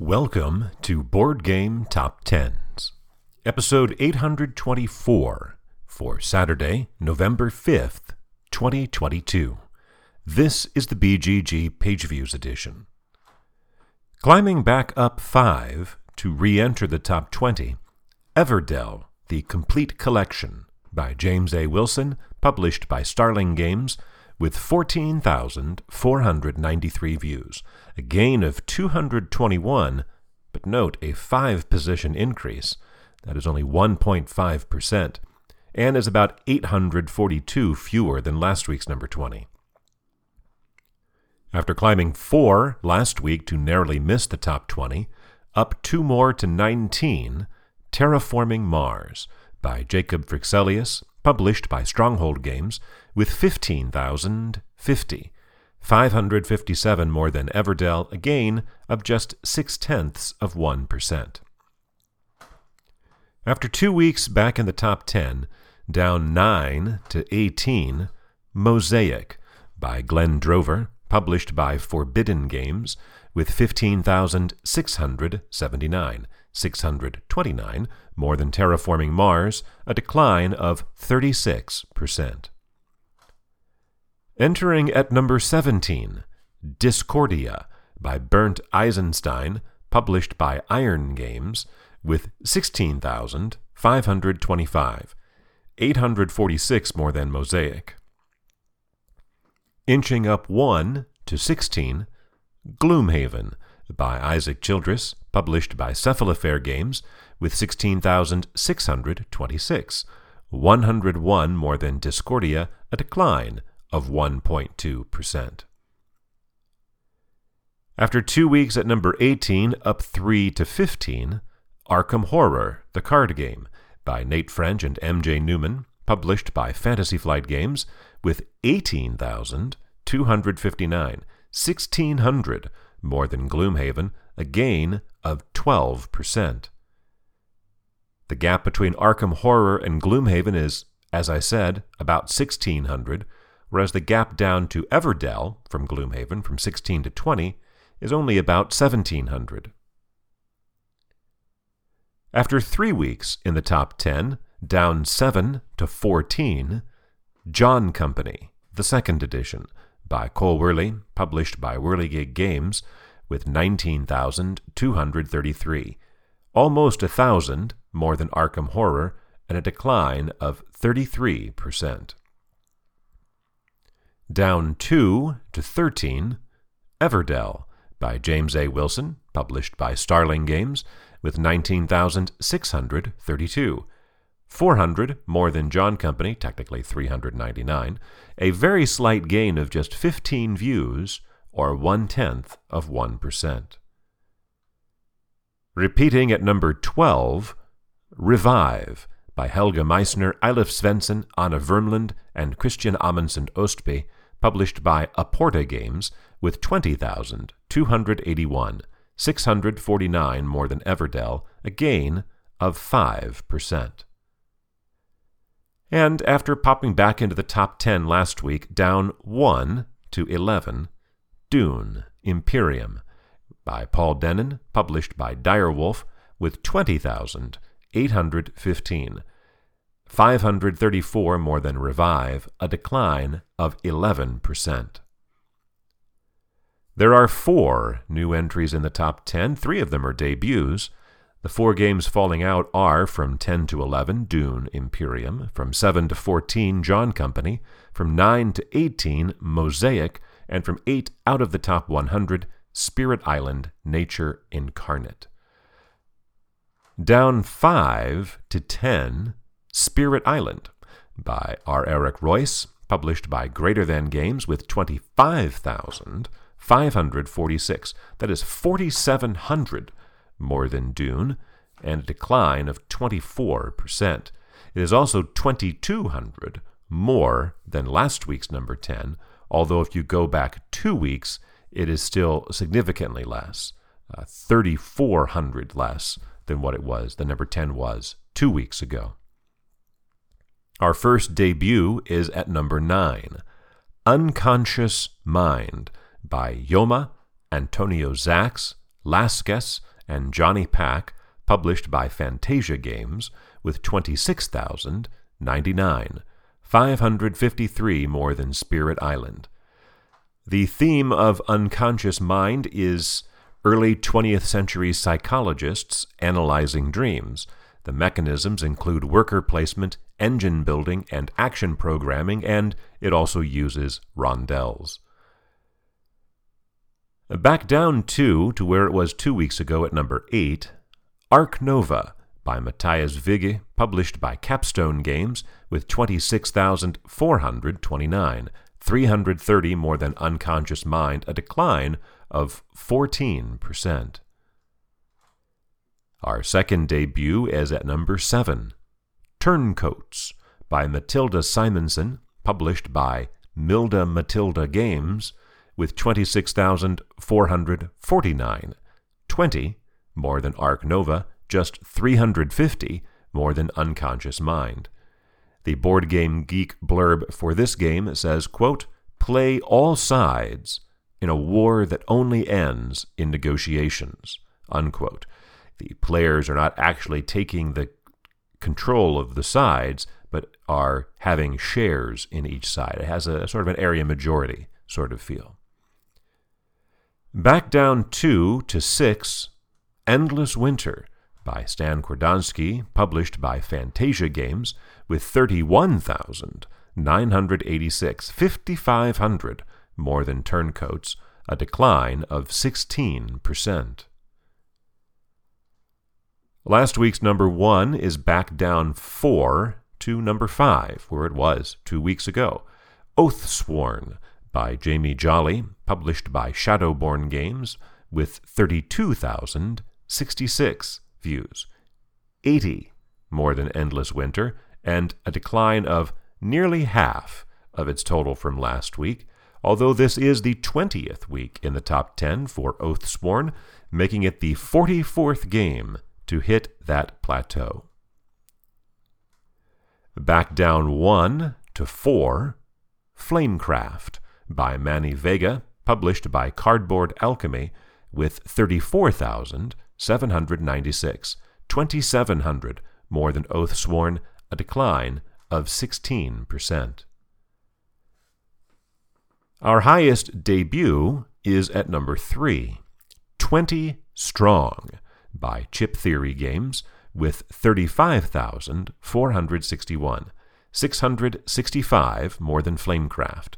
Welcome to Board Game Top Tens, episode 824 for Saturday, November 5th, 2022. This is the BGG Page Views edition. Climbing back up 5 to re enter the top 20, Everdell, the Complete Collection by James A. Wilson, published by Starling Games, with 14,493 views, a gain of 221, but note a 5 position increase. That is only 1.5%, and is about 842 fewer than last week's number 20. After climbing 4 last week to narrowly miss the top 20, up 2 more to 19, Terraforming Mars by Jacob Fryxelius, published by Stronghold Games, with 15,050, 557 more than Everdell, a gain of just six tenths of 1%. After two weeks back in the top 10, down 9 to 18, Mosaic by Glenn Drover, published by Forbidden Games, with 15,679, 629 more than Terraforming Mars, a decline of 36%. Entering at number 17, Discordia by Bernd Eisenstein, published by Iron Games, with 16,525, 846 more than Mosaic. Inching up 1 to 16, Gloomhaven by Isaac Childress, published by Cephalofair Games, with 16,626, 101 more than Discordia, a decline of 1.2%. After two weeks at number 18, up 3 to 15, Arkham Horror, the card game, by Nate French and MJ Newman, published by Fantasy Flight Games, with 18,259, 1,600 more than Gloomhaven, a gain of 12%. The gap between Arkham Horror and Gloomhaven is, as I said, about 1600, whereas the gap down to Everdell from Gloomhaven from 16 to 20 is only about 1700. After three weeks in the top 10, down 7 to 14, John Company, the second edition, by Cole Wehrle, published by Whirligig Games, with 19,233, almost a thousand more than Arkham Horror, and a decline of 33%. Down 2 to 13, Everdell by James A. Wilson, published by Starling Games, with 19,632. 400 more than John Company, technically 399, a very slight gain of just 15 views, or one tenth of 1%. Repeating at number 12, Revive by Helga Meissner, Eilif Svensson, Anna Vermland, and Christian Amundsen Ostby, published by Aporta Games, with 20,281, 649 more than Everdell, a gain of 5%. And after popping back into the top 10 last week, down 1 to 11, Dune Imperium by Paul Dennen, published by Direwolf, with 20,815. 534 more than Revive, a decline of 11%. There are four new entries in the top 10. Three of them are debuts. The four games falling out are from 10 to 11, Dune Imperium, from 7 to 14, John Company, from 9 to 18, Mosaic, and from 8 out of the top 100, Spirit Island Nature Incarnate. Down 5 to 10, Spirit Island by R. Eric Reuss, published by Greater Than Games with 25,546. That is 4,700 more than Dune and a decline of 24%. It is also 2,200 more than last week's number 10, although if you go back two weeks, it is still significantly less, uh, 3,400 less than what it was, the number 10 was two weeks ago. Our first debut is at number 9, Unconscious Mind by Yoma, Antonio Zax, Lasques, and Johnny Pack, published by Fantasia Games, with 26,099, 553 more than Spirit Island. The theme of unconscious mind is early 20th century psychologists analyzing dreams. The mechanisms include worker placement, engine building, and action programming, and it also uses rondels. Back down two to where it was two weeks ago at number 8, Ark Nova by Matthias Wigge, published by Capstone Games, with 26,429, 330 more than Unconscious Mind, a decline of 14%. Our second debut is at number 7, Turncoats by Matilda Simonson, published by Milda Matilda Games, with 26,449, 20 more than Ark Nova, just 350 more than Unconscious Mind. The Board Game Geek blurb for this game says, quote, Play all sides in a war that only ends in negotiations. Unquote. The players are not actually taking the control of the sides, but are having shares in each side. It has a sort of an area majority sort of feel. Back down two to six, Endless Winter by Stan Kordonskiy, published by Fantasia Games, with 31,986, 5,500 more than Turncoats, a decline of 16%. Last week's number one is back down four to number five, where it was two weeks ago. Oathsworn by Jamie Jolly, published by Shadowborn Games, with 32,066 views, 80 more than Endless Winter, and a decline of nearly half of its total from last week, although this is the 20th week in the top 10 for Oathsworn, making it the 44th game to hit that plateau. Back down 1 to 4, Flamecraft by Manny Vega, published by Cardboard Alchemy, with 34,796, 2,700 more than Oathsworn, a decline of 16%. Our highest debut is at number 3, 20 Strong by Chip Theory Games, with 35,461, 665 more than Flamecraft.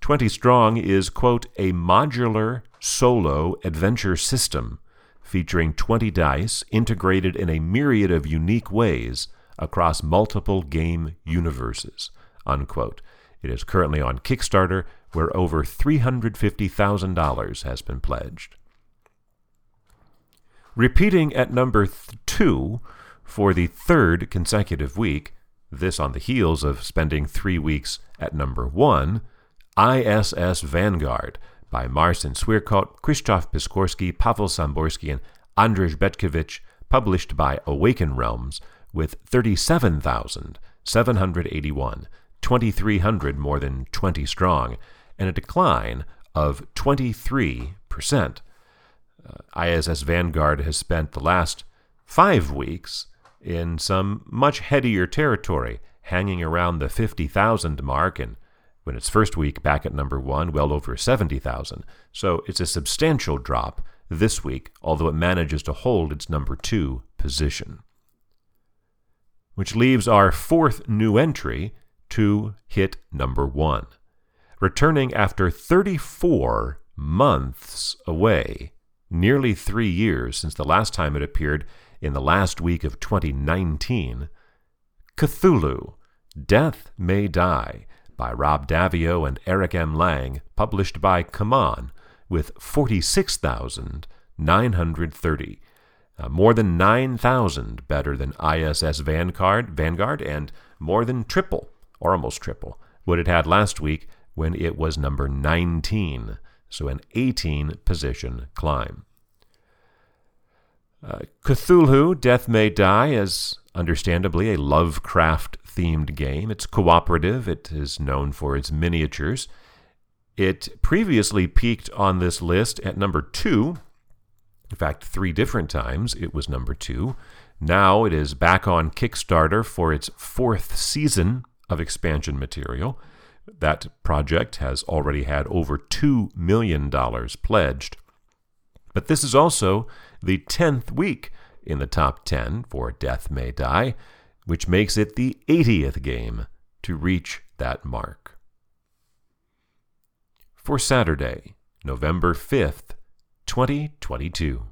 20 Strong is, quote, a modular solo adventure system featuring 20 dice integrated in a myriad of unique ways across multiple game universes, unquote. It is currently on Kickstarter, where over $350,000 has been pledged. Repeating at number th- two for the third consecutive week, this on the heels of spending three weeks at number one, ISS Vanguard by Marcin Swierkot, Krzysztof Piskorski, Pavel Samborski, and Andrzej Betkiewicz, published by Awaken Realms, with 37,781, 2,300 more than 20 strong, and a decline of 23%. Uh, ISS Vanguard has spent the last five weeks in some much headier territory, hanging around the 50,000 mark and when its first week back at number one, well over 70,000. So it's a substantial drop this week, although it manages to hold its number two position. Which leaves our fourth new entry to hit number one. Returning after 34 months away, nearly three years since the last time it appeared in the last week of 2019, Cthulhu Death May Die by Rob Daviau and Eric M. Lang, published by CMON, with 46,930. Uh, more than 9,000 better than ISS Vanguard, Vanguard, and more than triple, or almost triple, what it had last week when it was number 19, so an 18 position climb. Uh, Cthulhu, Death May Die, is understandably a Lovecraft themed game. It's cooperative, it is known for its miniatures. It previously peaked on this list at number two In fact, three different times it was number two. Now it is back on Kickstarter for its fourth season of expansion material. That project has already had over $2 million pledged. But this is also the 10th week in the top 10 for Death May Die, which makes it the 80th game to reach that mark. For Saturday, November 5th, 2022.